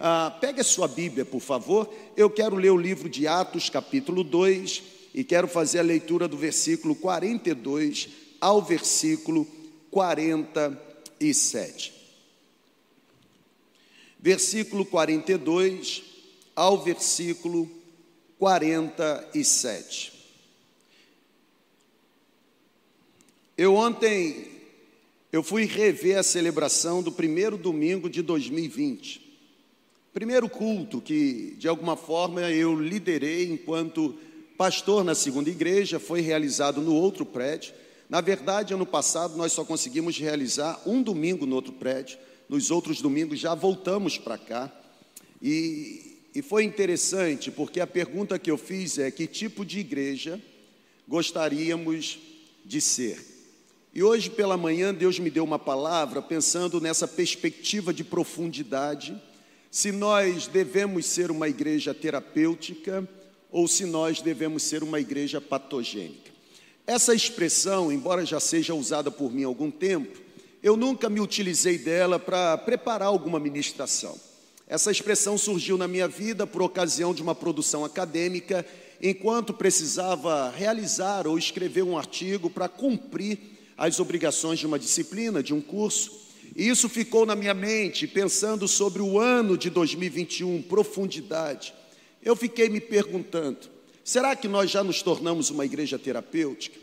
Ah, pegue a sua Bíblia, por favor. Eu quero ler o livro de Atos, capítulo 2, e quero fazer a leitura do versículo 42 ao versículo 47. Versículo 42 ao versículo 47. Eu ontem eu fui rever a celebração do primeiro domingo de 2020. Primeiro culto que, de alguma forma, eu liderei enquanto pastor na segunda igreja, foi realizado no outro prédio. Na verdade, ano passado nós só conseguimos realizar um domingo no outro prédio. Nos outros domingos já voltamos para cá. E, e foi interessante, porque a pergunta que eu fiz é: que tipo de igreja gostaríamos de ser? E hoje pela manhã Deus me deu uma palavra pensando nessa perspectiva de profundidade, se nós devemos ser uma igreja terapêutica ou se nós devemos ser uma igreja patogênica. Essa expressão, embora já seja usada por mim há algum tempo, eu nunca me utilizei dela para preparar alguma ministração. Essa expressão surgiu na minha vida por ocasião de uma produção acadêmica, enquanto precisava realizar ou escrever um artigo para cumprir as obrigações de uma disciplina, de um curso. E isso ficou na minha mente, pensando sobre o ano de 2021, profundidade. Eu fiquei me perguntando: será que nós já nos tornamos uma igreja terapêutica?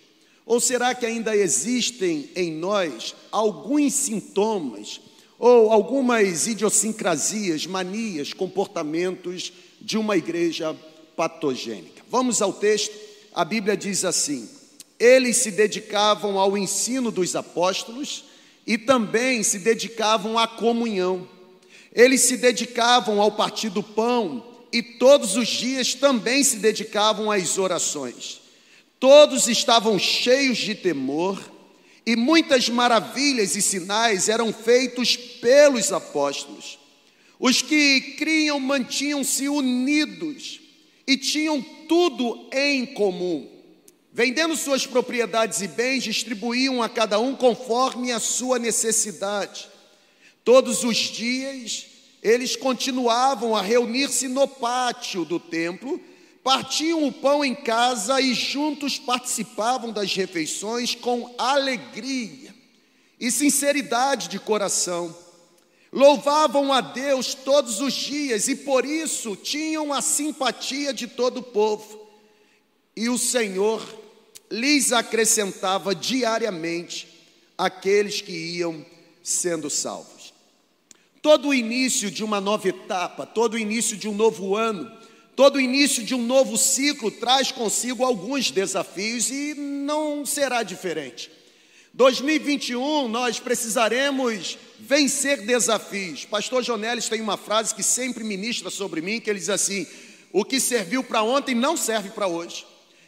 Ou será que ainda existem em nós alguns sintomas ou algumas idiosincrasias, manias, comportamentos de uma igreja patogênica? Vamos ao texto. A Bíblia diz assim: eles se dedicavam ao ensino dos apóstolos e também se dedicavam à comunhão. Eles se dedicavam ao partir do pão e todos os dias também se dedicavam às orações. Todos estavam cheios de temor e muitas maravilhas e sinais eram feitos pelos apóstolos. Os que criam mantinham-se unidos e tinham tudo em comum Vendendo suas propriedades e bens, distribuíam a cada um conforme a sua necessidade. Todos os dias, eles continuavam a reunir-se no pátio do templo, partiam o pão em casa e juntos participavam das refeições com alegria e sinceridade de coração. Louvavam a Deus todos os dias e por isso tinham a simpatia de todo o povo. E o Senhor lhes acrescentava diariamente aqueles que iam sendo salvos. Todo o início de uma nova etapa, todo o início de um novo ano, todo o início de um novo ciclo traz consigo alguns desafios e não será diferente. 2021 nós precisaremos vencer desafios. Pastor Jonelis tem uma frase que sempre ministra sobre mim, que ele diz assim: "O que serviu para ontem não serve para hoje".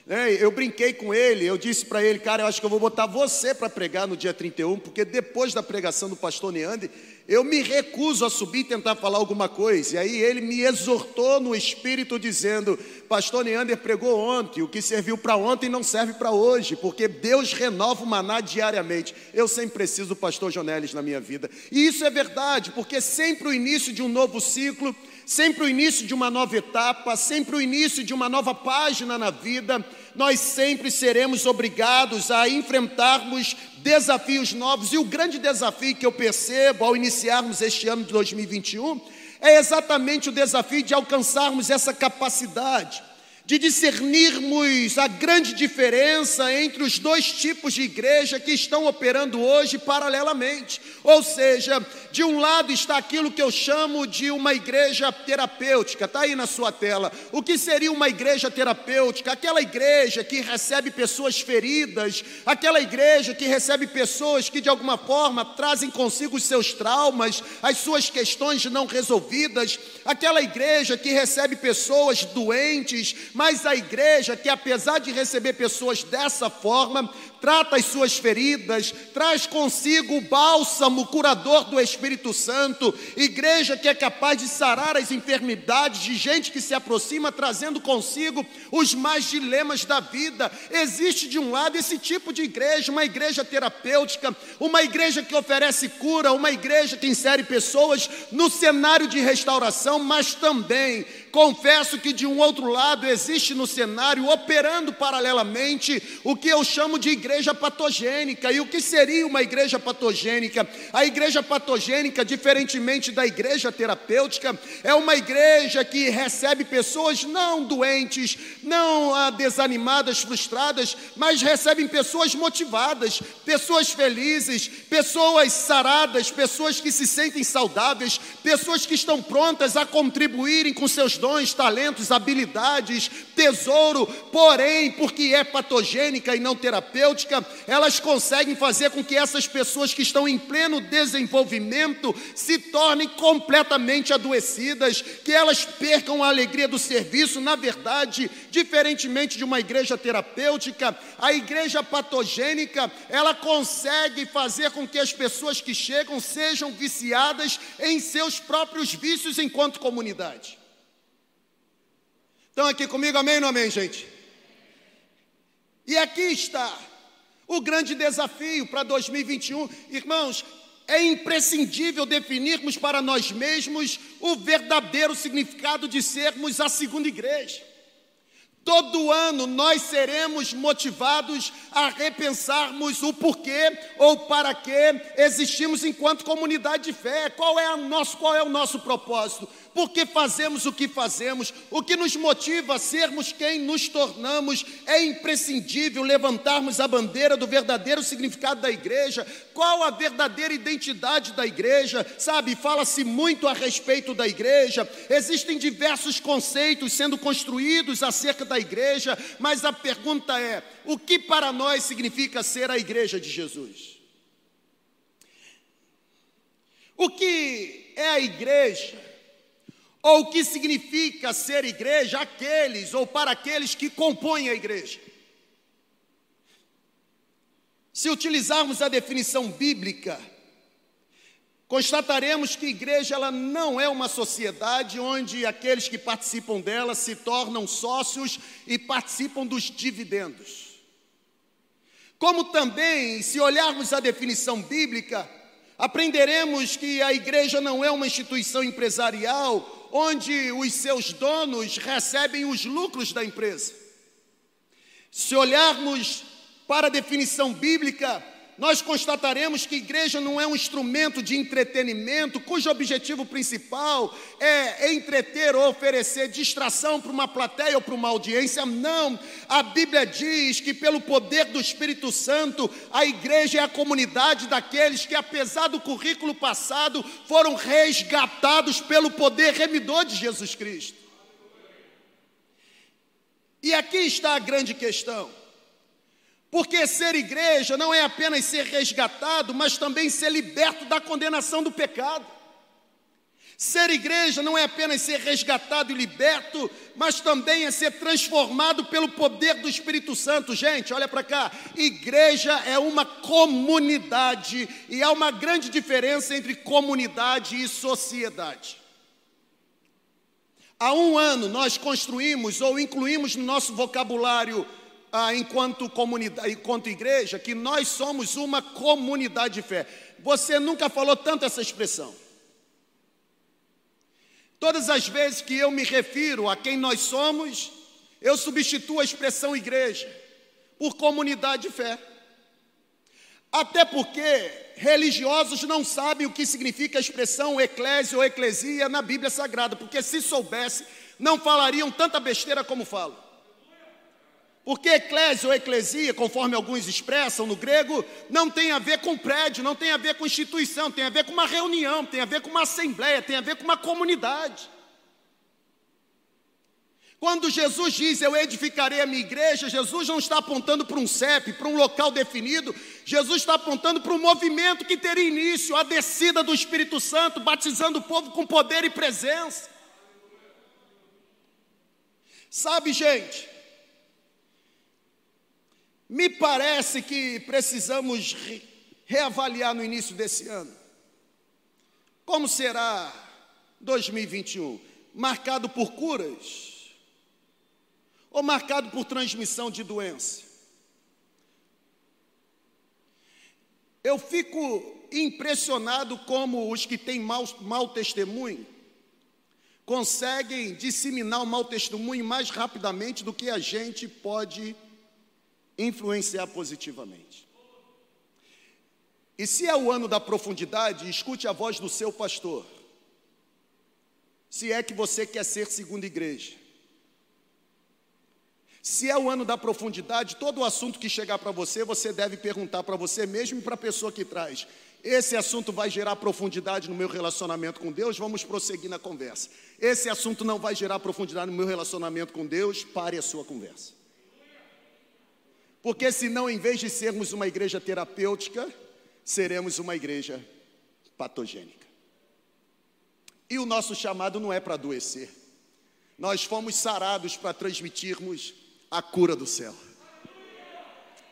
Né? Eu brinquei com ele, eu disse para ele, cara, eu acho que eu vou botar você para pregar no dia 31, porque depois da pregação do pastor Neander, eu me recuso a subir e tentar falar alguma coisa. E aí ele me exortou no espírito, dizendo: Pastor Neander pregou ontem, o que serviu para ontem não serve para hoje, porque Deus renova o maná diariamente. Eu sempre preciso do pastor Jonelis na minha vida. E isso é verdade, porque sempre o início de um novo ciclo sempre o início de uma nova etapa, sempre o início de uma nova página na vida, nós sempre seremos obrigados a enfrentarmos desafios novos. E o grande desafio que eu percebo ao iniciarmos este ano de 2021 é exatamente o desafio de alcançarmos essa capacidade de discernirmos a grande diferença entre os dois tipos de igreja que estão operando hoje paralelamente. Ou seja, de um lado está aquilo que eu chamo de uma igreja terapêutica, está aí na sua tela. O que seria uma igreja terapêutica? Aquela igreja que recebe pessoas feridas, aquela igreja que recebe pessoas que de alguma forma trazem consigo os seus traumas, as suas questões não resolvidas, aquela igreja que recebe pessoas doentes, mas a igreja que, apesar de receber pessoas dessa forma, trata as suas feridas, traz consigo o bálsamo curador do Espírito Santo, igreja que é capaz de sarar as enfermidades de gente que se aproxima, trazendo consigo os mais dilemas da vida. Existe de um lado esse tipo de igreja, uma igreja terapêutica, uma igreja que oferece cura, uma igreja que insere pessoas no cenário de restauração, mas também confesso que de um outro lado existe no cenário, operando paralelamente, o que eu chamo de igreja patogênica. E o que seria uma igreja patogênica? A igreja patogênica, diferentemente da igreja terapêutica, é uma igreja que recebe pessoas não doentes, não ah, desanimadas, frustradas, mas recebem pessoas motivadas, pessoas felizes, pessoas saradas, pessoas que se sentem saudáveis, pessoas que estão prontas a contribuírem com seus dons talentos, habilidades, tesouro, porém, porque é patogênica e não terapêutica, elas conseguem fazer com que essas pessoas que estão em pleno desenvolvimento se tornem completamente adoecidas, que elas percam a alegria do serviço. Na verdade, diferentemente de uma igreja terapêutica, a igreja patogênica, ela consegue fazer com que as pessoas que chegam sejam viciadas em seus próprios vícios enquanto comunidade. Estão aqui comigo, amém ou não amém, gente? E aqui está o grande desafio para 2021. Irmãos, é imprescindível definirmos para nós mesmos o verdadeiro significado de sermos a segunda igreja. Todo ano nós seremos motivados a repensarmos o porquê ou para que existimos enquanto comunidade de fé. Qual é, nosso, qual é o nosso propósito? Por que fazemos o que fazemos, o que nos motiva a sermos quem nos tornamos. É imprescindível levantarmos a bandeira do verdadeiro significado da igreja, qual a verdadeira identidade da igreja, sabe? Fala-se muito a respeito da igreja, existem diversos conceitos sendo construídos acerca da igreja, mas a pergunta é: o que para nós significa ser a igreja de Jesus? O que é a igreja? Ou o que significa ser igreja, aqueles ou para aqueles que compõem a igreja. Se utilizarmos a definição bíblica, constataremos que igreja ela não é uma sociedade onde aqueles que participam dela se tornam sócios e participam dos dividendos. Como também, se olharmos a definição bíblica, aprenderemos que a igreja não é uma instituição empresarial onde os seus donos recebem os lucros da empresa. Se olharmos para a definição bíblica, nós constataremos que igreja não é um instrumento de entretenimento cujo objetivo principal é entreter ou oferecer distração para uma plateia ou para uma audiência. Não, a Bíblia diz que pelo poder do Espírito Santo, a igreja é a comunidade daqueles que, apesar do currículo passado, foram resgatados pelo poder remidor de Jesus Cristo. E aqui está a grande questão. Porque ser igreja não é apenas ser resgatado, mas também ser liberto da condenação do pecado. Ser igreja não é apenas ser resgatado e liberto, mas também é ser transformado pelo poder do Espírito Santo. Gente, olha para cá. Igreja é uma comunidade e há uma grande diferença entre comunidade e sociedade. Há um ano nós construímos ou incluímos no nosso vocabulário ah, enquanto comunidade, enquanto igreja, que nós somos uma comunidade de fé. Você nunca falou tanto essa expressão. Todas as vezes que eu me refiro a quem nós somos, eu substituo a expressão igreja por comunidade de fé. Até porque religiosos não sabem o que significa a expressão eclésia ou eclesia na Bíblia Sagrada, porque se soubesse, não falariam tanta besteira como falam. Porque eclésia ou eclesia, conforme alguns expressam no grego, não tem a ver com prédio, não tem a ver com instituição, tem a ver com uma reunião, tem a ver com uma assembleia, tem a ver com uma comunidade. Quando Jesus diz eu edificarei a minha igreja, Jesus não está apontando para um CEP, para um local definido, Jesus está apontando para um movimento que teria início, a descida do Espírito Santo, batizando o povo com poder e presença. Sabe, gente, Me parece que precisamos re reavaliar no início desse ano. Como será 2021? Marcado por curas? Ou marcado por transmissão de doença? Eu fico impressionado como os que têm mau, mau testemunho conseguem disseminar o mau testemunho mais rapidamente do que a gente pode influenciar positivamente. E se é o ano da profundidade, escute a voz do seu pastor. Se é que você quer ser segunda igreja. Se é o ano da profundidade, todo assunto que chegar para você, você deve perguntar para você mesmo e para a pessoa que traz: esse assunto vai gerar profundidade no meu relacionamento com Deus? Vamos prosseguir na conversa. Esse assunto não vai gerar profundidade no meu relacionamento com Deus? Pare a sua conversa. Porque senão, em vez de sermos uma igreja terapêutica, seremos uma igreja patogênica. E o nosso chamado não é para adoecer. Nós fomos sarados para transmitirmos a cura do céu.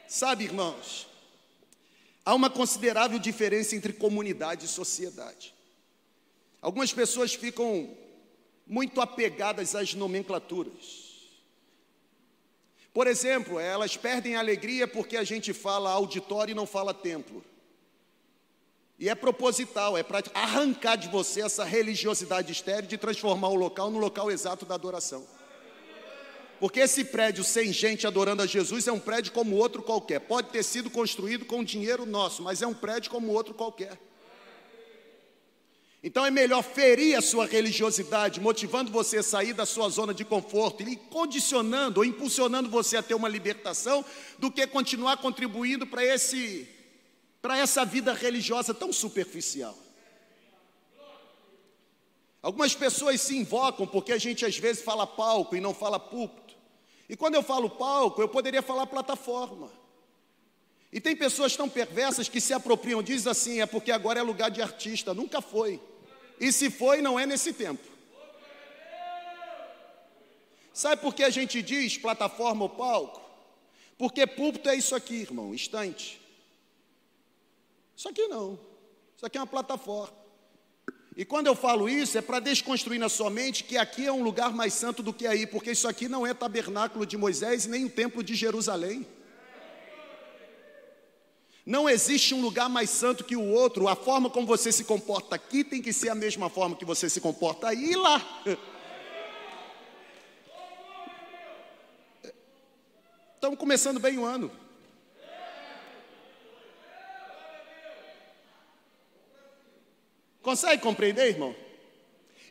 Sabe, irmãos, Há uma considerável diferença entre comunidade e sociedade. Algumas pessoas ficam muito apegadas às nomenclaturas. Por exemplo, elas perdem a alegria porque a gente fala auditório e não fala templo. E é proposital, é para arrancar de você essa religiosidade estéril de transformar o local no local exato da adoração. Porque esse prédio sem gente adorando a Jesus é um prédio como outro qualquer. Pode ter sido construído com dinheiro nosso, mas é um prédio como outro qualquer. Então é melhor ferir a sua religiosidade, motivando você a sair da sua zona de conforto e condicionando ou impulsionando você a ter uma libertação, do que continuar contribuindo para esse para essa vida religiosa tão superficial. Algumas pessoas se invocam porque a gente às vezes fala palco e não fala púlpito. E quando eu falo palco, eu poderia falar plataforma. E tem pessoas tão perversas que se apropriam, diz assim, é porque agora é lugar de artista. Nunca foi. E se foi, não é nesse tempo. Sabe por que a gente diz plataforma ou palco? Porque púlpito é isso aqui, irmão, estante. Isso aqui não. Isso aqui é uma plataforma. E quando eu falo isso, é para desconstruir na sua mente que aqui é um lugar mais santo do que aí, porque isso aqui não é tabernáculo de Moisés nem o templo de Jerusalém. Não existe um lugar mais santo que o outro. A forma como você se comporta aqui tem que ser a mesma forma que você se comporta aí e lá. Estamos começando bem o ano. Consegue compreender, irmão?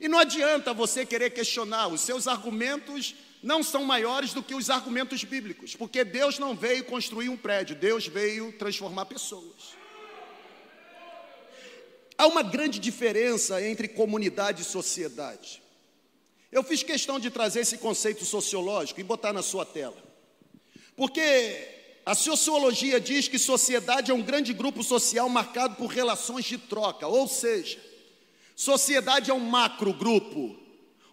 E não adianta você querer questionar, os seus argumentos não são maiores do que os argumentos bíblicos, porque Deus não veio construir um prédio, Deus veio transformar pessoas. Há uma grande diferença entre comunidade e sociedade. Eu fiz questão de trazer esse conceito sociológico e botar na sua tela. Porque a sociologia diz que sociedade é um grande grupo social marcado por relações de troca, ou seja, sociedade é um macro grupo,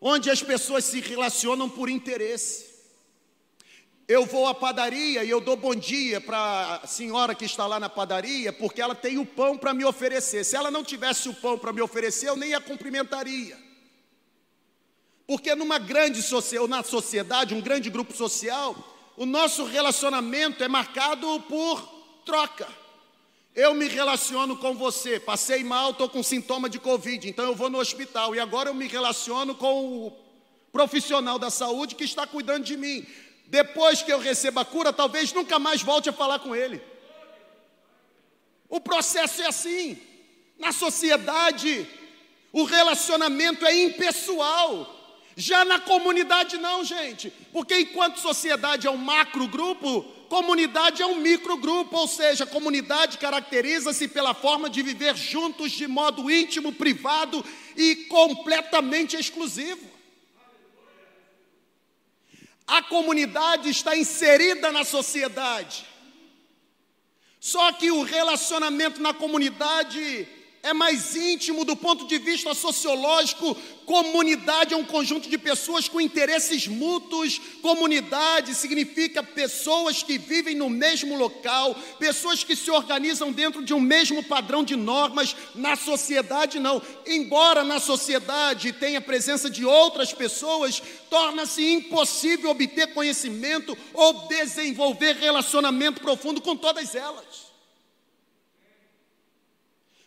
onde as pessoas se relacionam por interesse. Eu vou à padaria e eu dou bom dia para a senhora que está lá na padaria, porque ela tem o pão para me oferecer. Se ela não tivesse o pão para me oferecer, eu nem a cumprimentaria. Porque numa grande sociedade, na sociedade, um grande grupo social, o nosso relacionamento é marcado por troca. Eu me relaciono com você, passei mal, estou com sintoma de Covid, então eu vou no hospital. E agora eu me relaciono com o profissional da saúde que está cuidando de mim. Depois que eu receba a cura, talvez nunca mais volte a falar com ele. O processo é assim. Na sociedade, o relacionamento é impessoal. Já na comunidade, não, gente, porque enquanto sociedade é um macro grupo, comunidade é um micro grupo, ou seja, comunidade caracteriza-se pela forma de viver juntos de modo íntimo, privado e completamente exclusivo. A comunidade está inserida na sociedade, só que o relacionamento na comunidade é mais íntimo do ponto de vista sociológico. Comunidade é um conjunto de pessoas com interesses mútuos. Comunidade significa pessoas que vivem no mesmo local, pessoas que se organizam dentro de um mesmo padrão de normas. Na sociedade, não. Embora na sociedade tenha a presença de outras pessoas, torna-se impossível obter conhecimento ou desenvolver relacionamento profundo com todas elas.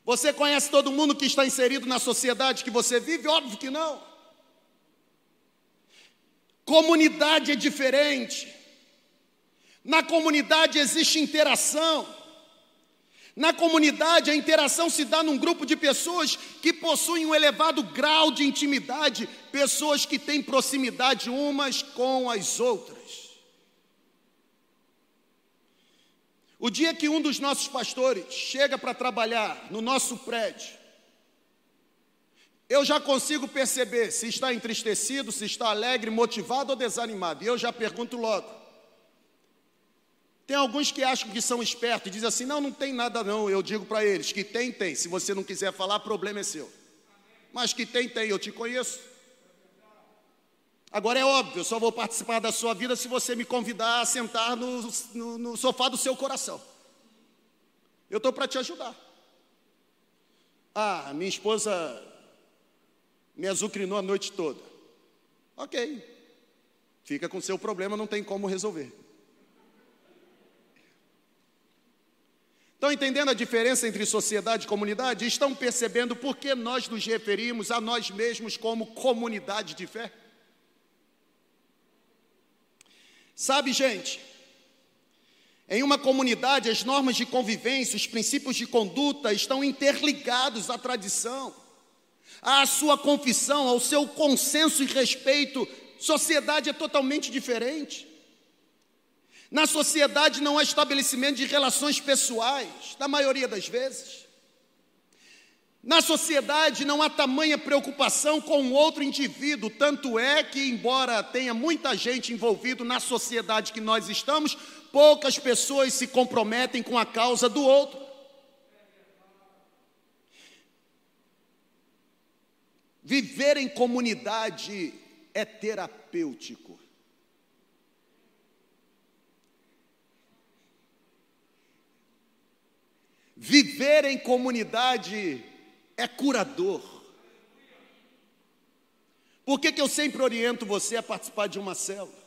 Você conhece todo mundo que está inserido na sociedade que você vive? Óbvio que não. Comunidade é diferente. Na comunidade existe interação. Na comunidade, a interação se dá num grupo de pessoas que possuem um elevado grau de intimidade, pessoas que têm proximidade umas com as outras. O dia que um dos nossos pastores chega para trabalhar no nosso prédio, eu já consigo perceber se está entristecido, se está alegre, motivado ou desanimado. E eu já pergunto logo. Tem alguns que acham que são espertos e dizem assim: não, não tem nada não. Eu digo para eles: que tem, tem. Se você não quiser falar, problema é seu. Mas que tem, tem. Eu te conheço. Agora é óbvio, eu só vou participar da sua vida se você me convidar a sentar no, no, no sofá do seu coração. Eu estou para te ajudar. Ah, minha esposa me azucrinou a noite toda. Ok, fica com seu problema, não tem como resolver. Estão entendendo a diferença entre sociedade e comunidade? Estão percebendo por que nós nos referimos a nós mesmos como comunidade de fé? Sabe, gente, em uma comunidade, as normas de convivência, os princípios de conduta estão interligados à tradição, à sua confissão, ao seu consenso e respeito. Sociedade é totalmente diferente. Na sociedade não há estabelecimento de relações pessoais, na maioria das vezes. Na sociedade não há tamanha preocupação com outro indivíduo, tanto é que, embora tenha muita gente envolvida na sociedade que nós estamos, poucas pessoas se comprometem com a causa do outro. Viver em comunidade é terapêutico. Viver em comunidade é curador. Por que, que eu sempre oriento você a participar de uma célula?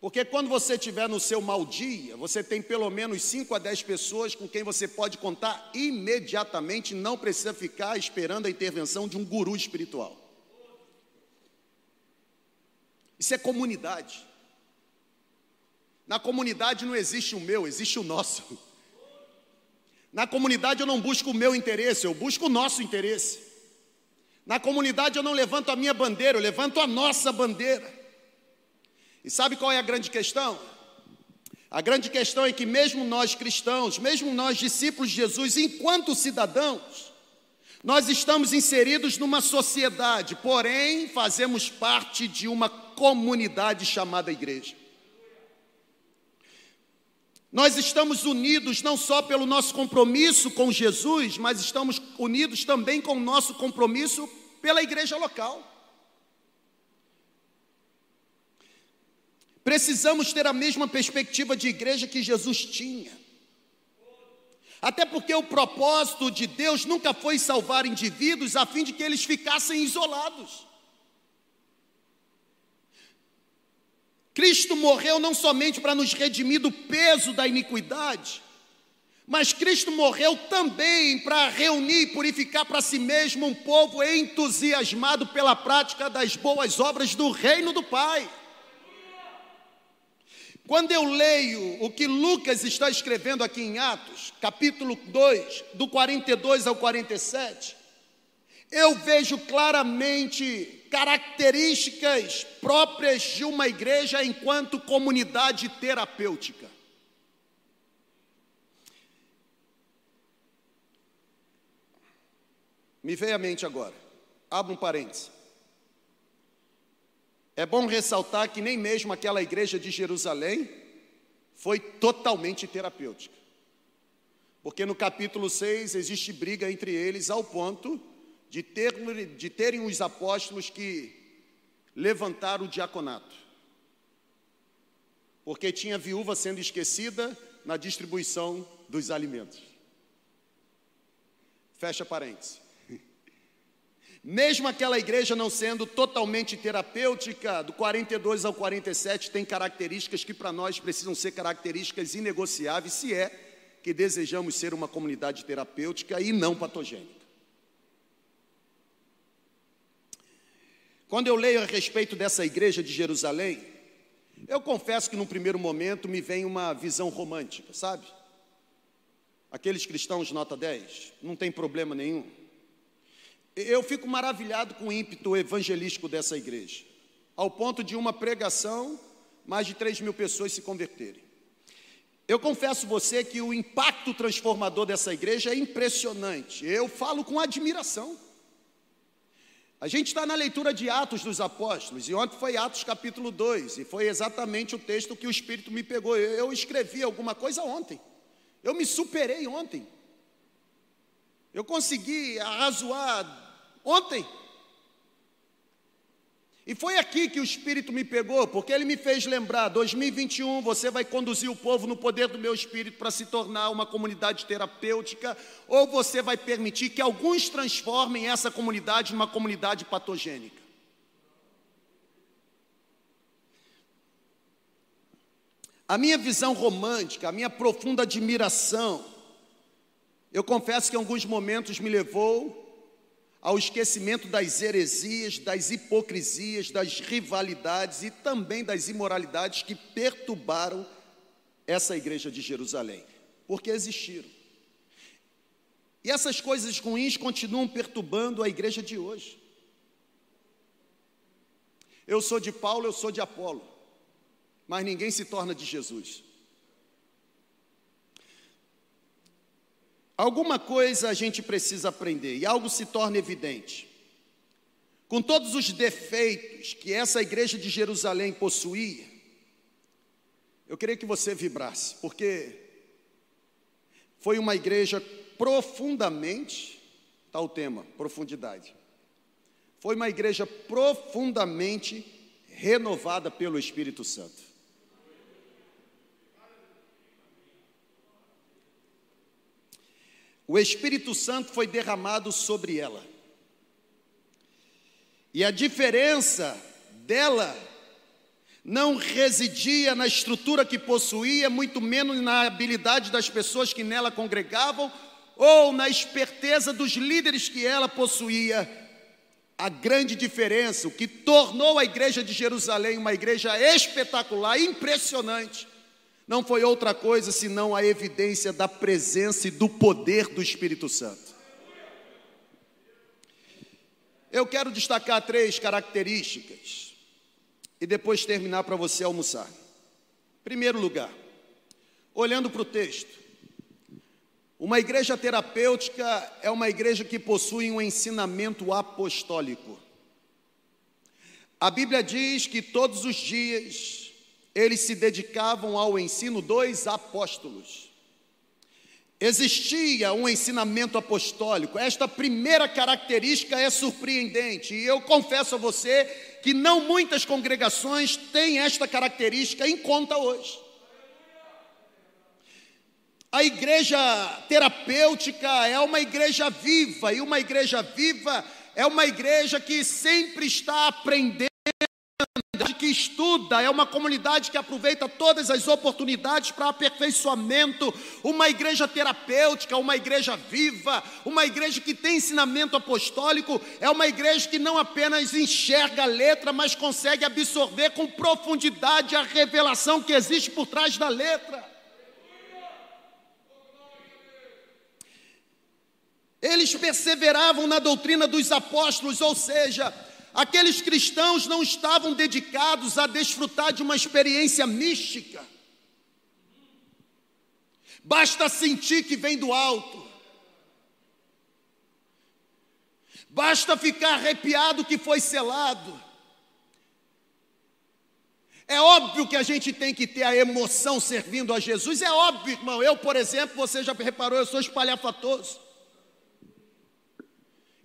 Porque quando você estiver no seu mau dia, você tem pelo menos 5 a 10 pessoas com quem você pode contar imediatamente, não precisa ficar esperando a intervenção de um guru espiritual. Isso é comunidade. Na comunidade não existe o meu, existe o nosso. Na comunidade eu não busco o meu interesse, eu busco o nosso interesse. Na comunidade eu não levanto a minha bandeira, eu levanto a nossa bandeira. E sabe qual é a grande questão? A grande questão é que, mesmo nós cristãos, mesmo nós discípulos de Jesus, enquanto cidadãos, nós estamos inseridos numa sociedade, porém fazemos parte de uma comunidade chamada igreja. Nós estamos unidos não só pelo nosso compromisso com Jesus, mas estamos unidos também com o nosso compromisso pela igreja local. Precisamos ter a mesma perspectiva de igreja que Jesus tinha. Até porque o propósito de Deus nunca foi salvar indivíduos a fim de que eles ficassem isolados. Cristo morreu não somente para nos redimir do peso da iniquidade, mas Cristo morreu também para reunir e purificar para si mesmo um povo entusiasmado pela prática das boas obras do reino do Pai. Quando eu leio o que Lucas está escrevendo aqui em Atos, capítulo 2, do 42 ao 47, eu vejo claramente características próprias de uma igreja enquanto comunidade terapêutica. Me veio à mente agora, abra um parênteses. É bom ressaltar que nem mesmo aquela igreja de Jerusalém foi totalmente terapêutica. Porque no capítulo 6 existe briga entre eles ao ponto de, ter, de terem os apóstolos que levantar o diaconato. Porque tinha viúva sendo esquecida na distribuição dos alimentos. Fecha parênteses. Mesmo aquela igreja não sendo totalmente terapêutica, do 42 ao 47 tem características que para nós precisam ser características inegociáveis, se é que desejamos ser uma comunidade terapêutica e não patogênica. Quando eu leio a respeito dessa igreja de Jerusalém, eu confesso que num primeiro momento me vem uma visão romântica, sabe? Aqueles cristãos nota 10, não tem problema nenhum. Eu fico maravilhado com o ímpeto evangelístico dessa igreja, ao ponto de uma pregação, mais de 3 mil pessoas se converterem. Eu confesso você que o impacto transformador dessa igreja é impressionante. Eu falo com admiração. A gente está na leitura de Atos dos Apóstolos, e ontem foi Atos capítulo 2, e foi exatamente o texto que o Espírito me pegou. Eu escrevi alguma coisa ontem, eu me superei ontem, eu consegui arrazoar ontem. E foi aqui que o Espírito me pegou, porque ele me fez lembrar: 2021 você vai conduzir o povo no poder do meu Espírito para se tornar uma comunidade terapêutica, ou você vai permitir que alguns transformem essa comunidade numa comunidade patogênica. A minha visão romântica, a minha profunda admiração, eu confesso que em alguns momentos me levou ao esquecimento das heresias, das hipocrisias, das rivalidades e também das imoralidades que perturbaram essa igreja de Jerusalém, porque existiram. E essas coisas ruins continuam perturbando a igreja de hoje. Eu sou de Paulo, eu sou de Apolo, mas ninguém se torna de Jesus. Alguma coisa a gente precisa aprender e algo se torna evidente. Com todos os defeitos que essa igreja de Jerusalém possuía, eu queria que você vibrasse, porque foi uma igreja profundamente, está o tema, profundidade. Foi uma igreja profundamente renovada pelo Espírito Santo. O Espírito Santo foi derramado sobre ela. E a diferença dela não residia na estrutura que possuía, muito menos na habilidade das pessoas que nela congregavam, ou na esperteza dos líderes que ela possuía. A grande diferença, o que tornou a igreja de Jerusalém uma igreja espetacular, impressionante, não foi outra coisa senão a evidência da presença e do poder do Espírito Santo. Eu quero destacar três características e depois terminar para você almoçar. Primeiro lugar, olhando para o texto, uma igreja terapêutica é uma igreja que possui um ensinamento apostólico. A Bíblia diz que todos os dias eles se dedicavam ao ensino dos apóstolos. Existia um ensinamento apostólico. Esta primeira característica é surpreendente, e eu confesso a você que não muitas congregações têm esta característica em conta hoje. A igreja terapêutica é uma igreja viva, e uma igreja viva é uma igreja que sempre está aprendendo que estuda, é uma comunidade que aproveita todas as oportunidades para aperfeiçoamento, uma igreja terapêutica, uma igreja viva, uma igreja que tem ensinamento apostólico, é uma igreja que não apenas enxerga a letra, mas consegue absorver com profundidade a revelação que existe por trás da letra. Eles perseveravam na doutrina dos apóstolos, ou seja, Aqueles cristãos não estavam dedicados a desfrutar de uma experiência mística. Basta sentir que vem do alto. Basta ficar arrepiado que foi selado. É óbvio que a gente tem que ter a emoção servindo a Jesus, é óbvio, irmão. Eu, por exemplo, você já reparou, eu sou espalhafatoso.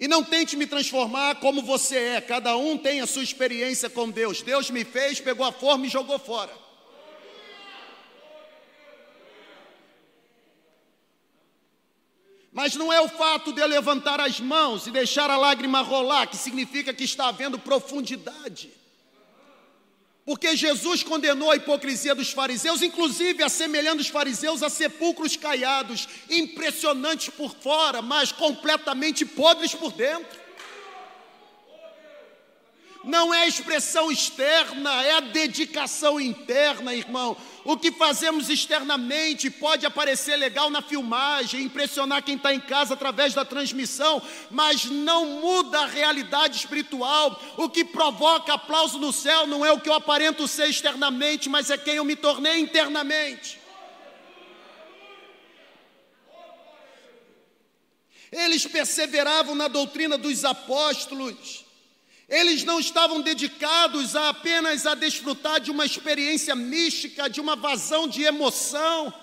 E não tente me transformar como você é, cada um tem a sua experiência com Deus. Deus me fez, pegou a forma e jogou fora. Mas não é o fato de eu levantar as mãos e deixar a lágrima rolar que significa que está havendo profundidade. Porque Jesus condenou a hipocrisia dos fariseus, inclusive assemelhando os fariseus a sepulcros caiados, impressionantes por fora, mas completamente podres por dentro não é a expressão externa, é a dedicação interna, irmão. O que fazemos externamente pode aparecer legal na filmagem, impressionar quem está em casa através da transmissão, mas não muda a realidade espiritual. O que provoca aplauso no céu não é o que eu aparento ser externamente, mas é quem eu me tornei internamente. Eles perseveravam na doutrina dos apóstolos eles não estavam dedicados a apenas a desfrutar de uma experiência mística, de uma vazão de emoção.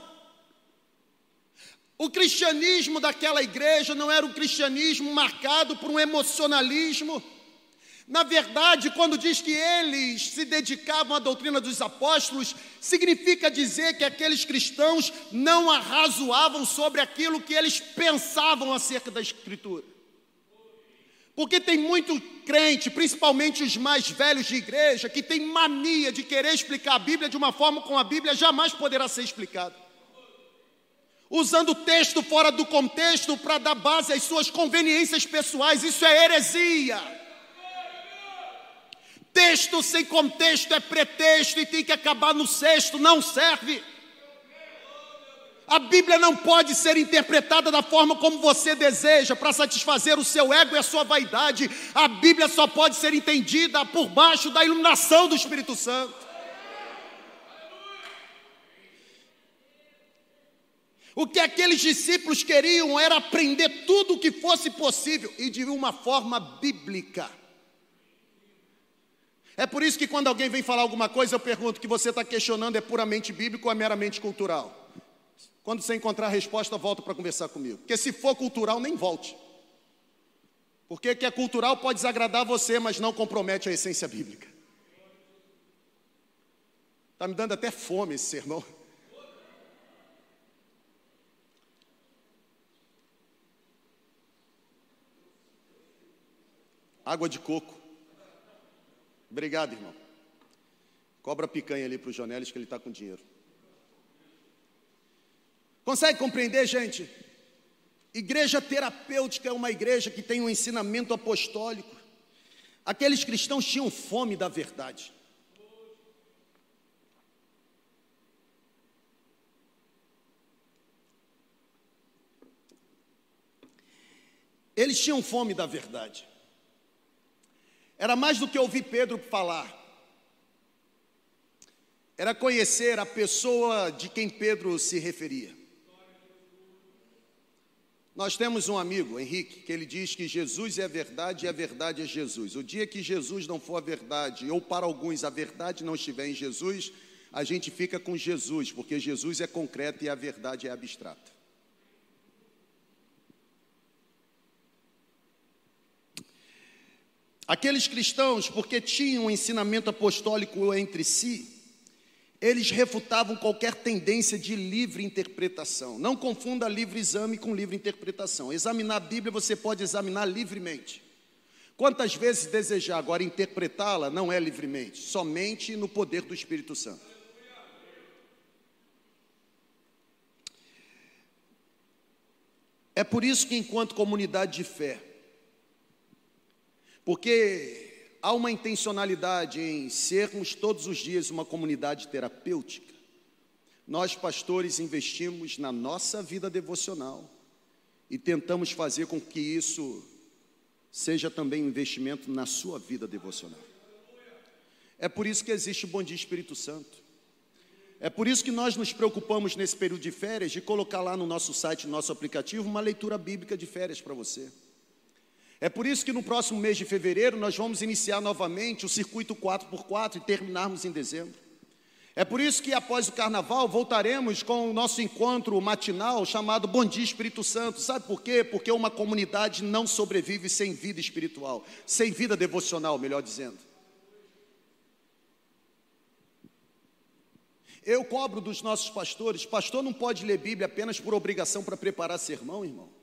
O cristianismo daquela igreja não era um cristianismo marcado por um emocionalismo. Na verdade, quando diz que eles se dedicavam à doutrina dos apóstolos, significa dizer que aqueles cristãos não arrazoavam sobre aquilo que eles pensavam acerca da Escritura. Porque tem muito crente, principalmente os mais velhos de igreja, que tem mania de querer explicar a Bíblia de uma forma como a Bíblia jamais poderá ser explicada. Usando o texto fora do contexto para dar base às suas conveniências pessoais, isso é heresia. Texto sem contexto é pretexto e tem que acabar no sexto, não serve. A Bíblia não pode ser interpretada da forma como você deseja, para satisfazer o seu ego e a sua vaidade. A Bíblia só pode ser entendida por baixo da iluminação do Espírito Santo. O que aqueles discípulos queriam era aprender tudo o que fosse possível e de uma forma bíblica. É por isso que quando alguém vem falar alguma coisa, eu pergunto: que você está questionando é puramente bíblico ou é meramente cultural? Quando você encontrar a resposta, volta para conversar comigo. Porque se for cultural, nem volte. Porque que é cultural pode desagradar você, mas não compromete a essência bíblica. Está me dando até fome esse sermão. Água de coco. Obrigado, irmão. Cobra picanha ali para o Jonelis que ele está com dinheiro. Consegue compreender, gente? Igreja terapêutica é uma igreja que tem um ensinamento apostólico. Aqueles cristãos tinham fome da verdade. Eles tinham fome da verdade. Era mais do que ouvir Pedro falar. Era conhecer a pessoa de quem Pedro se referia. Nós temos um amigo, Henrique, que ele diz que Jesus é a verdade e a verdade é Jesus. O dia que Jesus não for a verdade, ou para alguns a verdade não estiver em Jesus, a gente fica com Jesus, porque Jesus é concreto e a verdade é abstrata. Aqueles cristãos, porque tinham um ensinamento apostólico entre si, eles refutavam qualquer tendência de livre interpretação. Não confunda livre exame com livre interpretação. Examinar a Bíblia você pode examinar livremente. Quantas vezes desejar agora interpretá-la não é livremente, somente no poder do Espírito Santo. É por isso que, enquanto comunidade de fé, porque há uma intencionalidade em sermos todos os dias uma comunidade terapêutica. Nós, pastores, investimos na nossa vida devocional e tentamos fazer com que isso seja também um investimento na sua vida devocional. É por isso que existe o Bom Dia Espírito Santo. É por isso que nós nos preocupamos nesse período de férias de colocar lá no nosso site, no nosso aplicativo, uma leitura bíblica de férias para você. É por isso que no próximo mês de fevereiro nós vamos iniciar novamente o circuito 4x4 e terminarmos em dezembro. É por isso que após o carnaval voltaremos com o nosso encontro matinal chamado Bom Dia Espírito Santo. Sabe por quê? Porque uma comunidade não sobrevive sem vida espiritual, sem vida devocional, melhor dizendo. Eu cobro dos nossos pastores, pastor não pode ler Bíblia apenas por obrigação para preparar sermão, irmão.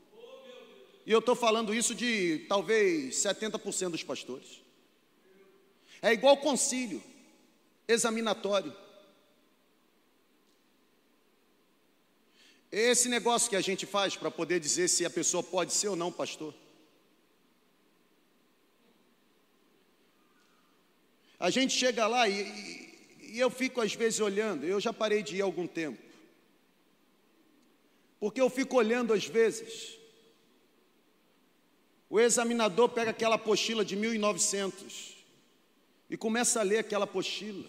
E eu estou falando isso de talvez 70% dos pastores. É igual concílio, examinatório. Esse negócio que a gente faz para poder dizer se a pessoa pode ser ou não pastor. A gente chega lá e, e, eu fico às vezes olhando, eu já parei de ir há algum tempo. Porque eu fico olhando às vezes. O examinador pega aquela apostila de 1900 e começa a ler aquela apostila.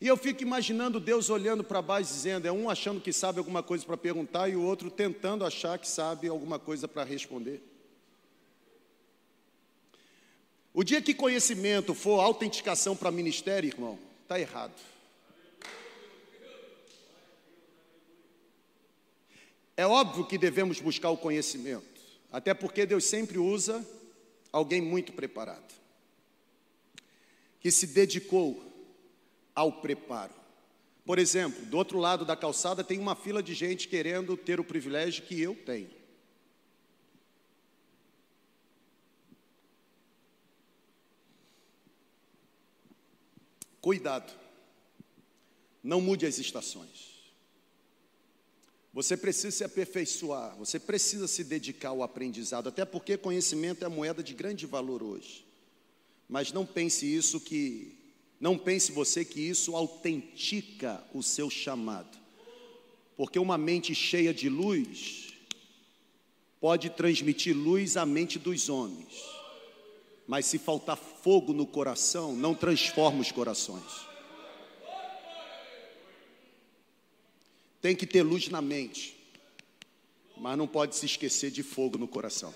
E eu fico imaginando Deus olhando para baixo, dizendo: é um achando que sabe alguma coisa para perguntar e o outro tentando achar que sabe alguma coisa para responder. O dia que conhecimento for autenticação para ministério, irmão, está errado. É óbvio que devemos buscar o conhecimento, até porque Deus sempre usa alguém muito preparado, que se dedicou ao preparo. Por exemplo, do outro lado da calçada tem uma fila de gente querendo ter o privilégio que eu tenho. Cuidado, não mude as estações. Você precisa se aperfeiçoar, você precisa se dedicar ao aprendizado, até porque conhecimento é moeda de grande valor hoje. Mas não pense isso que não pense você que isso autentica o seu chamado, porque uma mente cheia de luz pode transmitir luz à mente dos homens, mas se faltar fogo no coração, não transforma os corações. Tem que ter luz na mente, mas não pode se esquecer de fogo no coração.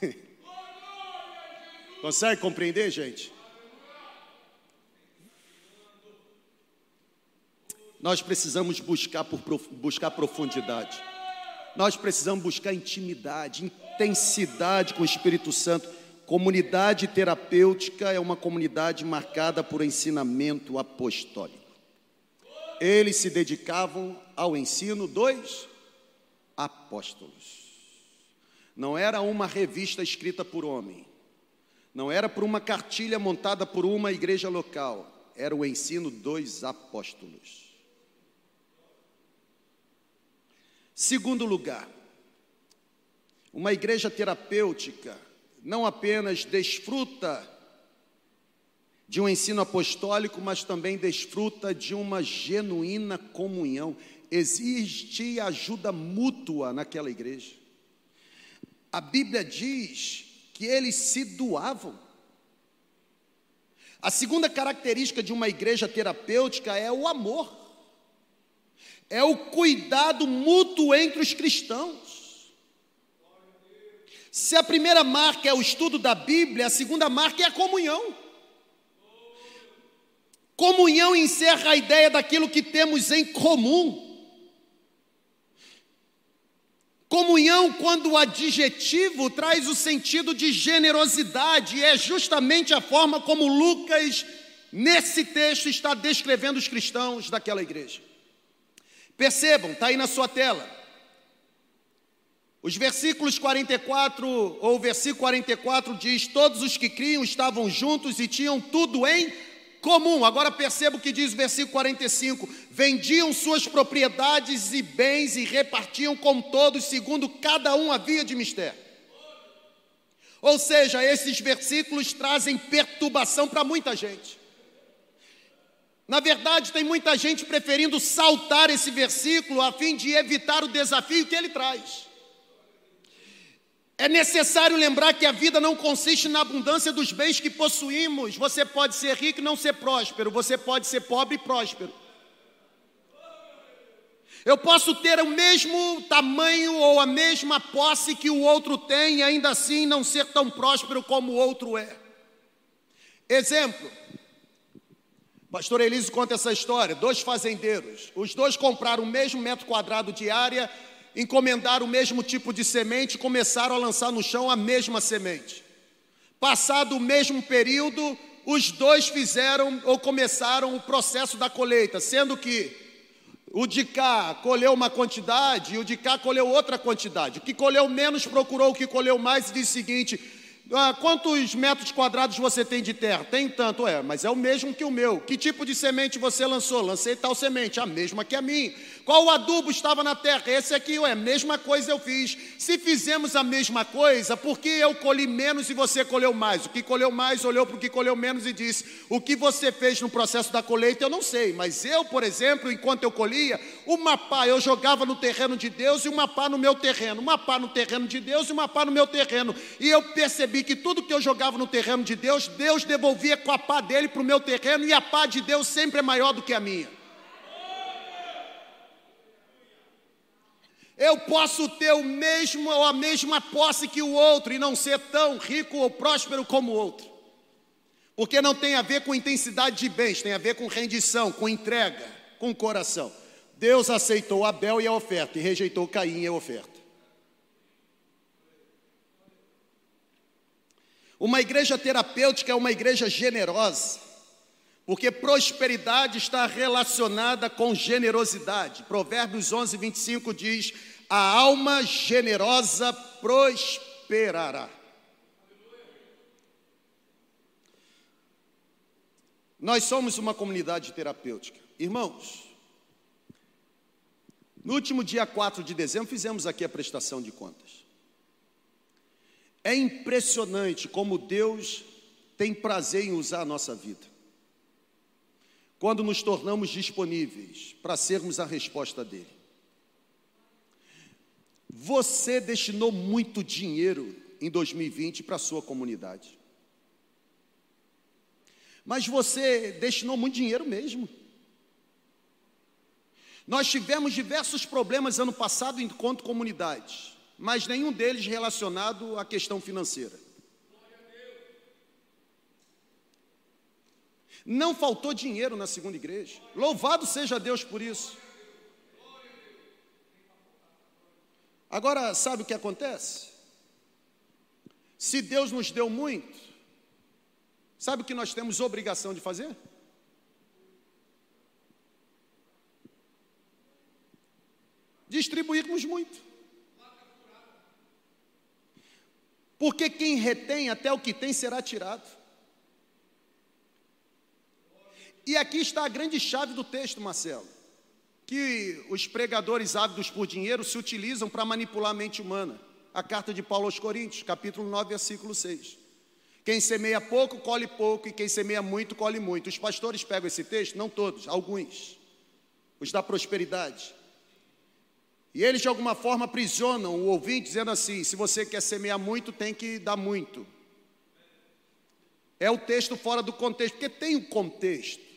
Consegue compreender, gente? Nós precisamos buscar por buscar profundidade. Nós precisamos buscar intimidade, intensidade com o Espírito Santo. Comunidade terapêutica é uma comunidade marcada por ensinamento apostólico. Eles se dedicavam ao ensino dos apóstolos. Não era uma revista escrita por homem, não era por uma cartilha montada por uma igreja local, era o ensino dos apóstolos. Segundo lugar, uma igreja terapêutica não apenas desfruta de um ensino apostólico, mas também desfruta de uma genuína comunhão. Existe ajuda mútua naquela igreja. A Bíblia diz que eles se doavam. A segunda característica de uma igreja terapêutica é o amor, é o cuidado mútuo entre os cristãos. Se a primeira marca é o estudo da Bíblia, a segunda marca é a comunhão. Comunhão encerra a ideia daquilo que temos em comum. Comunhão, quando o adjetivo traz o sentido de generosidade, é justamente a forma como Lucas, nesse texto, está descrevendo os cristãos daquela igreja. Percebam, está aí na sua tela. Os versículos 44, ou o versículo 44 diz: Todos os que criam estavam juntos e tinham tudo em comum. Agora perceba o que diz o versículo 45: vendiam suas propriedades e bens e repartiam com todos, segundo cada um havia de mistério. Ou seja, esses versículos trazem perturbação para muita gente. Na verdade, tem muita gente preferindo saltar esse versículo a fim de evitar o desafio que ele traz. É necessário lembrar que a vida não consiste na abundância dos bens que possuímos. Você pode ser rico e não ser próspero, você pode ser pobre e próspero. Eu posso ter o mesmo tamanho ou a mesma posse que o outro tem e ainda assim não ser tão próspero como o outro é. Exemplo. Pastor Elísio conta essa história: dois fazendeiros, os dois compraram o mesmo metro quadrado de área, encomendaram o mesmo tipo de semente e começaram a lançar no chão a mesma semente. Passado o mesmo período, os dois fizeram ou começaram o processo da colheita, sendo que o de cá colheu uma quantidade e o de cá colheu outra quantidade. O que colheu menos procurou o que colheu mais e disse o seguinte: ah, quantos metros quadrados você tem de terra? Tem tanto, é, mas é o mesmo que o meu. Que tipo de semente você lançou? Lancei tal semente, a mesma que a minha. Qual o adubo estava na terra? Esse aqui, é a mesma coisa eu fiz. Se fizemos a mesma coisa, por que eu colhi menos e você colheu mais? O que colheu mais olhou para o que colheu menos e disse: O que você fez no processo da colheita eu não sei, mas eu, por exemplo, enquanto eu colhia, uma pá eu jogava no terreno de Deus e uma pá no meu terreno, uma pá no terreno de Deus e uma pá no meu terreno. E eu percebi que tudo que eu jogava no terreno de Deus, Deus devolvia com a pá dele para o meu terreno e a pá de Deus sempre é maior do que a minha. Eu posso ter o mesmo ou a mesma posse que o outro e não ser tão rico ou próspero como o outro. Porque não tem a ver com intensidade de bens, tem a ver com rendição, com entrega, com coração. Deus aceitou Abel e a oferta e rejeitou Caim e a oferta. Uma igreja terapêutica é uma igreja generosa, porque prosperidade está relacionada com generosidade. Provérbios 11, 25 diz: a alma generosa prosperará. Nós somos uma comunidade terapêutica. Irmãos, no último dia 4 de dezembro fizemos aqui a prestação de contas. É impressionante como Deus tem prazer em usar a nossa vida. Quando nos tornamos disponíveis para sermos a resposta dele. Você destinou muito dinheiro em 2020 para a sua comunidade. Mas você destinou muito dinheiro mesmo. Nós tivemos diversos problemas ano passado enquanto comunidade, mas nenhum deles relacionado à questão financeira. Não faltou dinheiro na segunda igreja. Louvado seja Deus por isso. Agora, sabe o que acontece? Se Deus nos deu muito, sabe o que nós temos obrigação de fazer? Distribuirmos muito. Porque quem retém até o que tem será tirado. E aqui está a grande chave do texto, Marcelo que os pregadores ávidos por dinheiro se utilizam para manipular a mente humana. A carta de Paulo aos Coríntios, capítulo 9, versículo 6. Quem semeia pouco, colhe pouco, e quem semeia muito, colhe muito. Os pastores pegam esse texto, não todos, alguns, os da prosperidade. E eles, de alguma forma, aprisionam o ouvinte, dizendo assim: se você quer semear muito, tem que dar muito. É o texto fora do contexto, porque tem o contexto.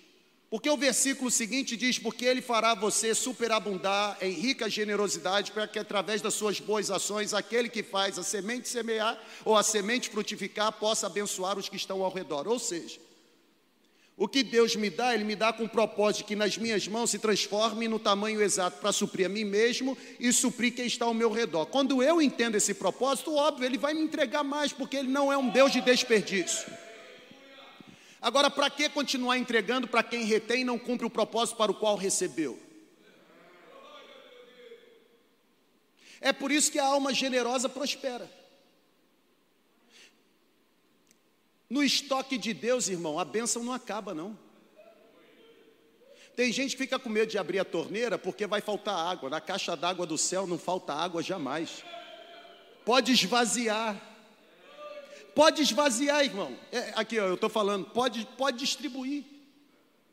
Porque o versículo seguinte diz: Porque Ele fará você superabundar em rica generosidade, para que através das suas boas ações, aquele que faz a semente semear ou a semente frutificar, possa abençoar os que estão ao redor. Ou seja, o que Deus me dá, Ele me dá com o propósito que nas minhas mãos se transforme no tamanho exato para suprir a mim mesmo e suprir quem está ao meu redor. Quando eu entendo esse propósito, óbvio, Ele vai me entregar mais, porque Ele não é um Deus de desperdício. Agora, para que continuar entregando para quem retém e não cumpre o propósito para o qual recebeu? É por isso que a alma generosa prospera. No estoque de Deus, irmão, a bênção não acaba, não. Tem gente que fica com medo de abrir a torneira porque vai faltar água. Na caixa d'água do céu não falta água jamais. Pode esvaziar. Pode esvaziar, irmão. É, aqui, ó, eu estou falando, pode, pode distribuir.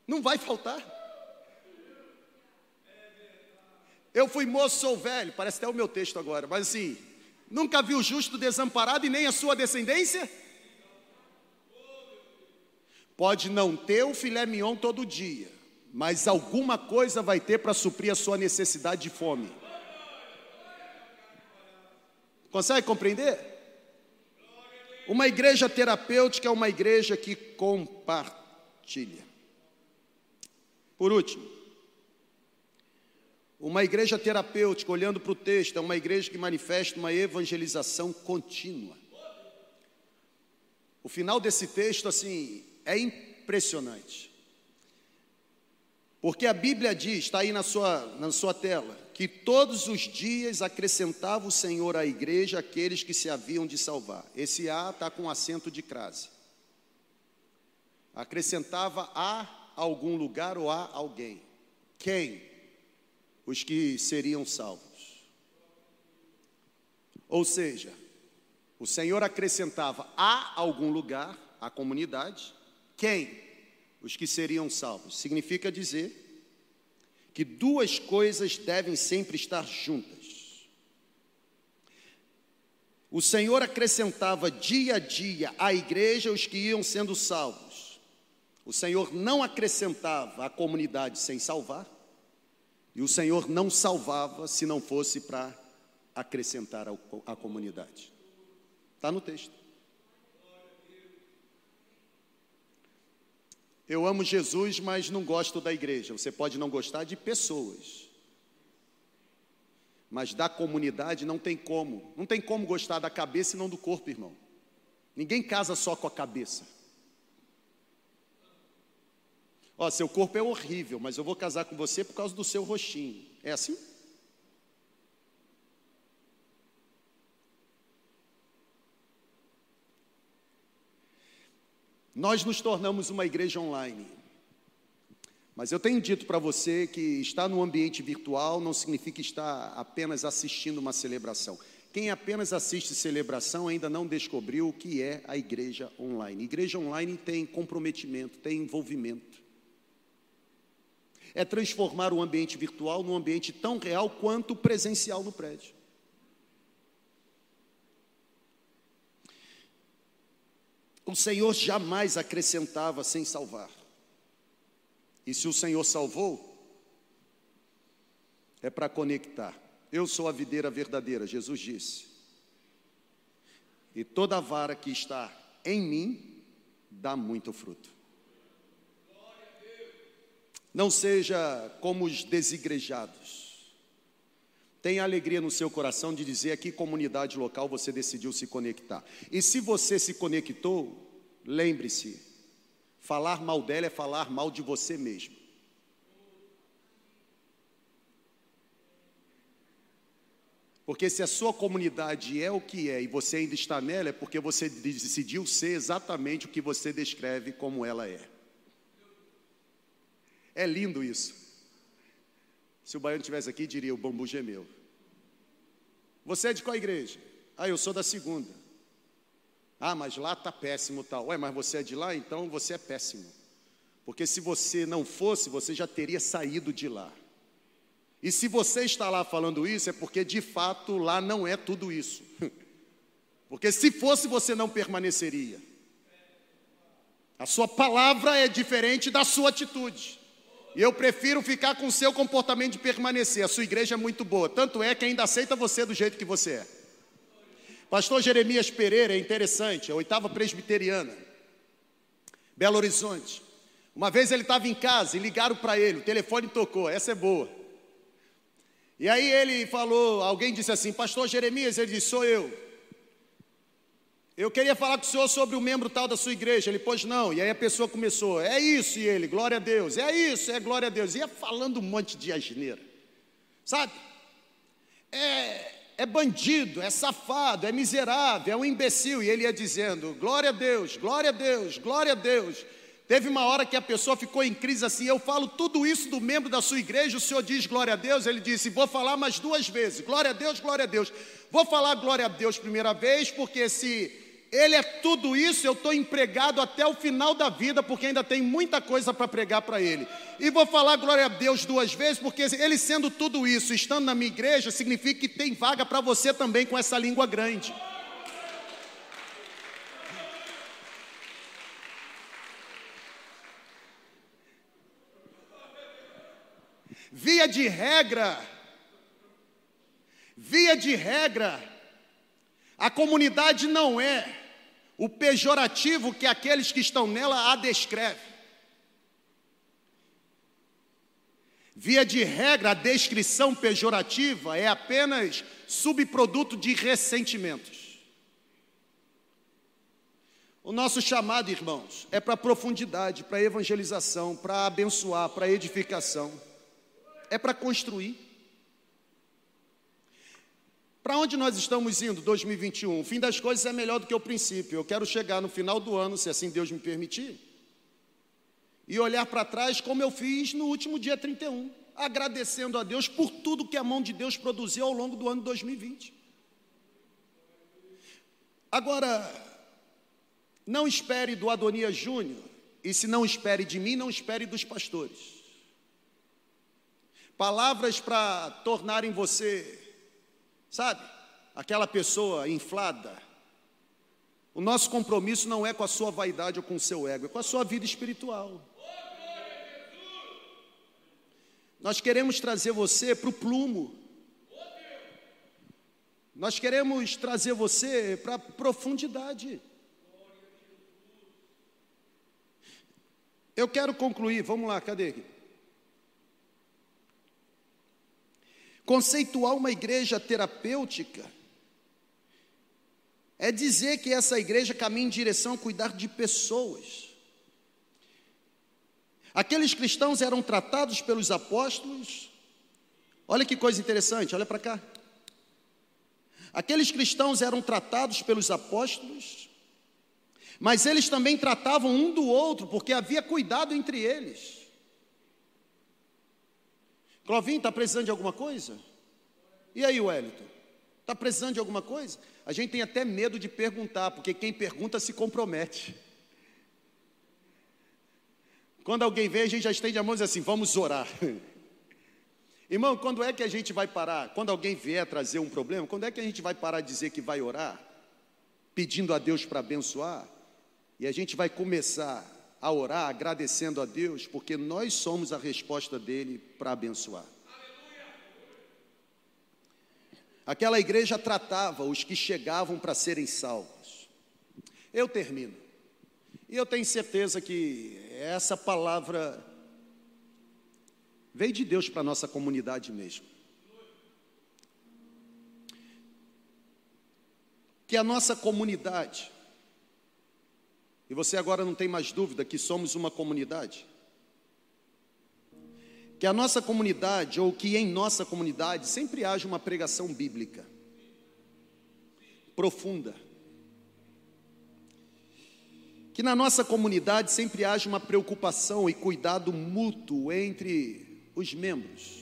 Não vai faltar. Eu fui moço, sou velho, parece até o meu texto agora, mas assim, nunca vi o justo desamparado e nem a sua descendência? Pode não ter o filé mignon todo dia, mas alguma coisa vai ter para suprir a sua necessidade de fome. Consegue compreender? Uma igreja terapêutica é uma igreja que compartilha. Por último, uma igreja terapêutica, olhando para o texto, é uma igreja que manifesta uma evangelização contínua. O final desse texto, assim, é impressionante. Porque a Bíblia diz, está aí na sua, na sua tela, que todos os dias acrescentava o Senhor à igreja aqueles que se haviam de salvar. Esse A está com acento de crase. Acrescentava a algum lugar ou a alguém. Quem? Os que seriam salvos. Ou seja, o Senhor acrescentava a algum lugar, a comunidade, quem? os que seriam salvos. Significa dizer que duas coisas devem sempre estar juntas. O Senhor acrescentava dia a dia à igreja os que iam sendo salvos. O Senhor não acrescentava a comunidade sem salvar, e o Senhor não salvava se não fosse para acrescentar à comunidade. Está no texto. Eu amo Jesus, mas não gosto da igreja. Você pode não gostar de pessoas. Mas da comunidade não tem como. Não tem como gostar da cabeça e não do corpo, irmão. Ninguém casa só com a cabeça. Ó, seu corpo é horrível, mas eu vou casar com você por causa do seu rostinho. É assim? Nós nos tornamos uma igreja online. Mas eu tenho dito para você que estar no ambiente virtual não significa estar apenas assistindo uma celebração. Quem apenas assiste celebração ainda não descobriu o que é a igreja online. Igreja online tem comprometimento, tem envolvimento. É transformar o ambiente virtual num ambiente tão real quanto o presencial no prédio. O Senhor jamais acrescentava sem salvar. E se o Senhor salvou, é para conectar. Eu sou a videira verdadeira, Jesus disse. E toda vara que está em mim dá muito fruto. Não seja como os desigrejados. Tenha alegria no seu coração de dizer a que comunidade local você decidiu se conectar. E se você se conectou, lembre-se: falar mal dela é falar mal de você mesmo. Porque se a sua comunidade é o que é e você ainda está nela, é porque você decidiu ser exatamente o que você descreve como ela é. É lindo isso. Se o baiano estivesse aqui, diria: o bambu gemeu. Você é de qual igreja? Ah, eu sou da segunda. Ah, mas lá está péssimo tal. Ué, mas você é de lá, então você é péssimo. Porque se você não fosse, você já teria saído de lá. E se você está lá falando isso, é porque de fato lá não é tudo isso. Porque se fosse, você não permaneceria. A sua palavra é diferente da sua atitude. E eu prefiro ficar com o seu comportamento de permanecer. A sua igreja é muito boa. Tanto é que ainda aceita você do jeito que você é. Pastor Jeremias Pereira é interessante, a oitava presbiteriana, Belo Horizonte. Uma vez ele estava em casa e ligaram para ele, o telefone tocou, essa é boa. E aí ele falou, alguém disse assim, Pastor Jeremias, ele disse, sou eu. Eu queria falar com o senhor sobre o membro tal da sua igreja. Ele, pois não. E aí a pessoa começou, é isso, e ele, glória a Deus, é isso, é glória a Deus. Ia falando um monte de asneira. Sabe? É, é bandido, é safado, é miserável, é um imbecil. E ele ia dizendo, glória a Deus, glória a Deus, glória a Deus. Teve uma hora que a pessoa ficou em crise assim. Eu falo tudo isso do membro da sua igreja. O senhor diz glória a Deus. Ele disse: Vou falar mais duas vezes. Glória a Deus, glória a Deus. Vou falar glória a Deus primeira vez, porque se ele é tudo isso, eu estou empregado até o final da vida, porque ainda tem muita coisa para pregar para ele. E vou falar glória a Deus duas vezes, porque ele sendo tudo isso, estando na minha igreja, significa que tem vaga para você também com essa língua grande. Via de regra, via de regra, a comunidade não é o pejorativo que aqueles que estão nela a descreve. Via de regra, a descrição pejorativa é apenas subproduto de ressentimentos. O nosso chamado, irmãos, é para profundidade, para evangelização, para abençoar, para edificação, é para construir. Para onde nós estamos indo 2021? O fim das coisas é melhor do que o princípio. Eu quero chegar no final do ano, se assim Deus me permitir, e olhar para trás como eu fiz no último dia 31, agradecendo a Deus por tudo que a mão de Deus produziu ao longo do ano 2020. Agora, não espere do Adonias Júnior, e se não espere de mim, não espere dos pastores. Palavras para tornarem você, sabe, aquela pessoa inflada. O nosso compromisso não é com a sua vaidade ou com o seu ego, é com a sua vida espiritual. Nós queremos trazer você para o plumo. Nós queremos trazer você para a profundidade. Eu quero concluir, vamos lá, cadê aqui? Conceituar uma igreja terapêutica é dizer que essa igreja caminha em direção a cuidar de pessoas. Aqueles cristãos eram tratados pelos apóstolos. Olha que coisa interessante, olha para cá. Aqueles cristãos eram tratados pelos apóstolos, mas eles também tratavam um do outro, porque havia cuidado entre eles. Clovinho, está precisando de alguma coisa? E aí, Wellington? Está precisando de alguma coisa? A gente tem até medo de perguntar, porque quem pergunta se compromete. Quando alguém vem, a gente já estende a mão e diz assim: vamos orar. Irmão, quando é que a gente vai parar? Quando alguém vier trazer um problema, quando é que a gente vai parar de dizer que vai orar, pedindo a Deus para abençoar? E a gente vai começar a orar agradecendo a Deus, porque nós somos a resposta dele para abençoar. Aquela igreja tratava os que chegavam para serem salvos. Eu termino. E eu tenho certeza que essa palavra veio de Deus para a nossa comunidade mesmo. Que a nossa comunidade, e você agora não tem mais dúvida que somos uma comunidade, que a nossa comunidade, ou que em nossa comunidade, sempre haja uma pregação bíblica. Profunda. Que na nossa comunidade sempre haja uma preocupação e cuidado mútuo entre os membros.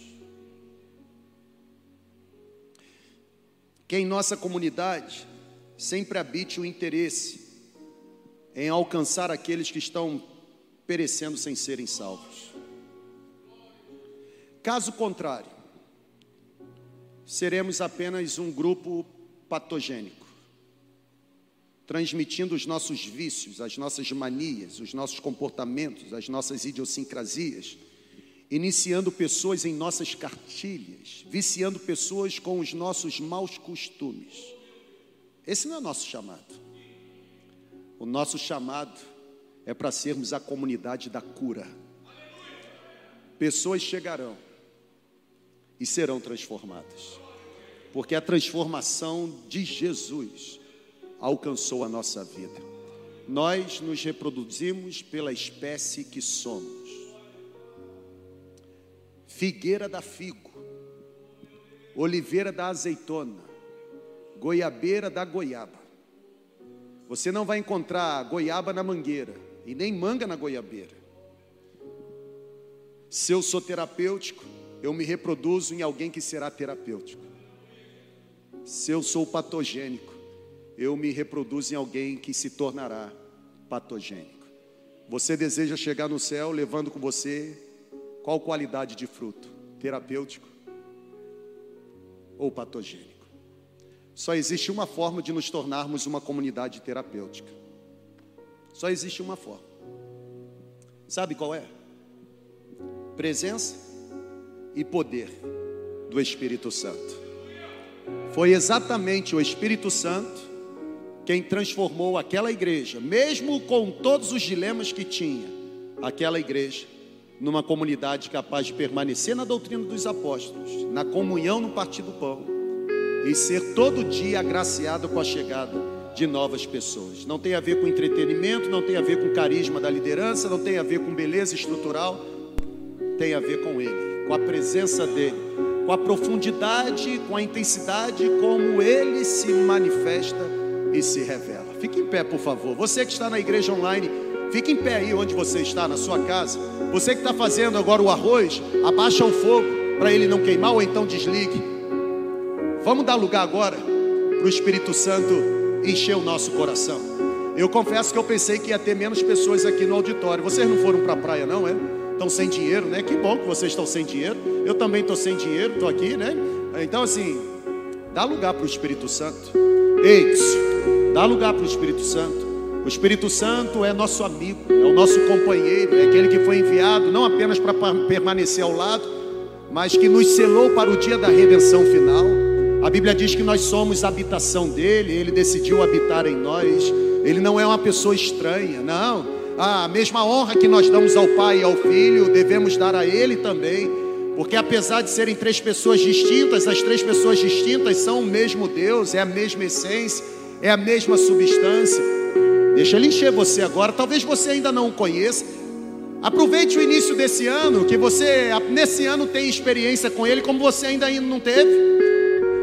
Que em nossa comunidade sempre habite o interesse em alcançar aqueles que estão perecendo sem serem salvos. Caso contrário, seremos apenas um grupo patogênico transmitindo os nossos vícios, as nossas manias, os nossos comportamentos, as nossas idiosincrasias, iniciando pessoas em nossas cartilhas, viciando pessoas com os nossos maus costumes. Esse não é o nosso chamado. O nosso chamado é para sermos a comunidade da cura. Pessoas chegarão e serão transformadas, porque a transformação de Jesus alcançou a nossa vida. Nós nos reproduzimos pela espécie que somos. Figueira da figo, oliveira da azeitona, goiabeira da goiaba. Você não vai encontrar goiaba na mangueira e nem manga na goiabeira. Se eu sou terapêutico, eu me reproduzo em alguém que será terapêutico. Se eu sou patogênico, eu me reproduzo em alguém que se tornará patogênico. Você deseja chegar no céu levando com você qual qualidade de fruto? Terapêutico ou patogênico? Só existe uma forma de nos tornarmos uma comunidade terapêutica. Só existe uma forma. Sabe qual é? Presença e poder do Espírito Santo. Foi exatamente o Espírito Santo quem transformou aquela igreja, mesmo com todos os dilemas que tinha, aquela igreja, numa comunidade capaz de permanecer na doutrina dos apóstolos, na comunhão no partir do pão e ser todo dia agraciado com a chegada de novas pessoas. Não tem a ver com entretenimento, não tem a ver com carisma da liderança, não tem a ver com beleza estrutural, tem a ver com Ele, com a presença dEle, com a profundidade, com a intensidade como Ele se manifesta e se revela. Fique em pé, por favor. Você que está na igreja online, fique em pé aí onde você está, na sua casa. Você que está fazendo agora o arroz, abaixa o fogo para ele não queimar ou então desligue. Vamos dar lugar agora para o Espírito Santo encher o nosso coração. Eu confesso que eu pensei que ia ter menos pessoas aqui no auditório. Vocês não foram para a praia, não, é? Estão sem dinheiro, né? Que bom que vocês estão sem dinheiro. Eu também estou sem dinheiro, estou aqui, né? Então, assim, dá lugar para o Espírito Santo. Ei, dá lugar para o Espírito Santo. O Espírito Santo é nosso amigo, é o nosso companheiro, é aquele que foi enviado não apenas para permanecer ao lado, mas que nos selou para o dia da redenção final. A Bíblia diz que nós somos a habitação dele, ele decidiu habitar em nós. Ele não é uma pessoa estranha, não. A mesma honra que nós damos ao Pai e ao Filho, devemos dar a ele também. Porque apesar de serem três pessoas distintas, as três pessoas distintas são o mesmo Deus, é a mesma essência, é a mesma substância. Deixa ele encher você agora. Talvez você ainda não o conheça. Aproveite o início desse ano, que você nesse ano tem experiência com ele, como você ainda não teve.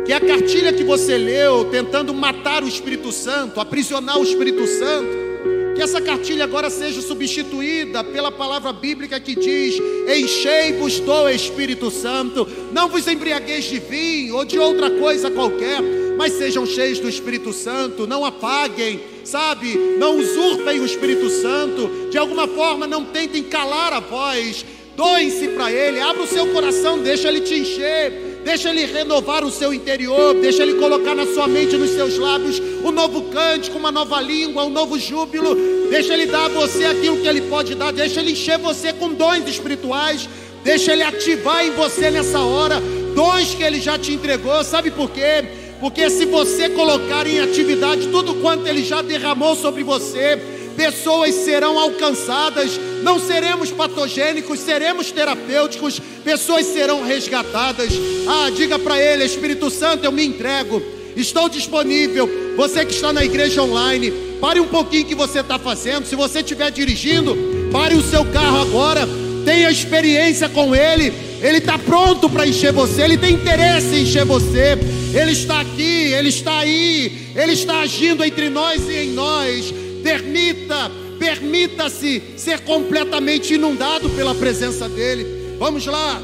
Que a cartilha que você leu, tentando matar o Espírito Santo, aprisionar o Espírito Santo, que essa cartilha agora seja substituída pela palavra bíblica que diz: Enchei-vos do Espírito Santo, não vos embriagueis de vinho ou de outra coisa qualquer, mas sejam cheios do Espírito Santo, não apaguem, sabe? Não usurpem o Espírito Santo, de alguma forma não tentem calar a voz, doem-se para Ele, abra o seu coração, deixa Ele te encher deixa Ele renovar o seu interior, deixa Ele colocar na sua mente, nos seus lábios, um novo cântico, uma nova língua, um novo júbilo, deixa Ele dar a você aquilo que Ele pode dar, deixa Ele encher você com dons espirituais, deixa Ele ativar em você nessa hora, dons que Ele já te entregou, sabe por quê? Porque se você colocar em atividade tudo quanto Ele já derramou sobre você, pessoas serão alcançadas, não seremos patogênicos, seremos terapêuticos, pessoas serão resgatadas. Ah, diga para ele, Espírito Santo, eu me entrego, estou disponível. Você que está na igreja online, pare um pouquinho que você está fazendo. Se você estiver dirigindo, pare o seu carro agora, tenha experiência com ele. Ele está pronto para encher você, ele tem interesse em encher você. Ele está aqui, ele está aí, ele está agindo entre nós e em nós. Permita, permita-se ser completamente inundado pela presença dele. Vamos lá,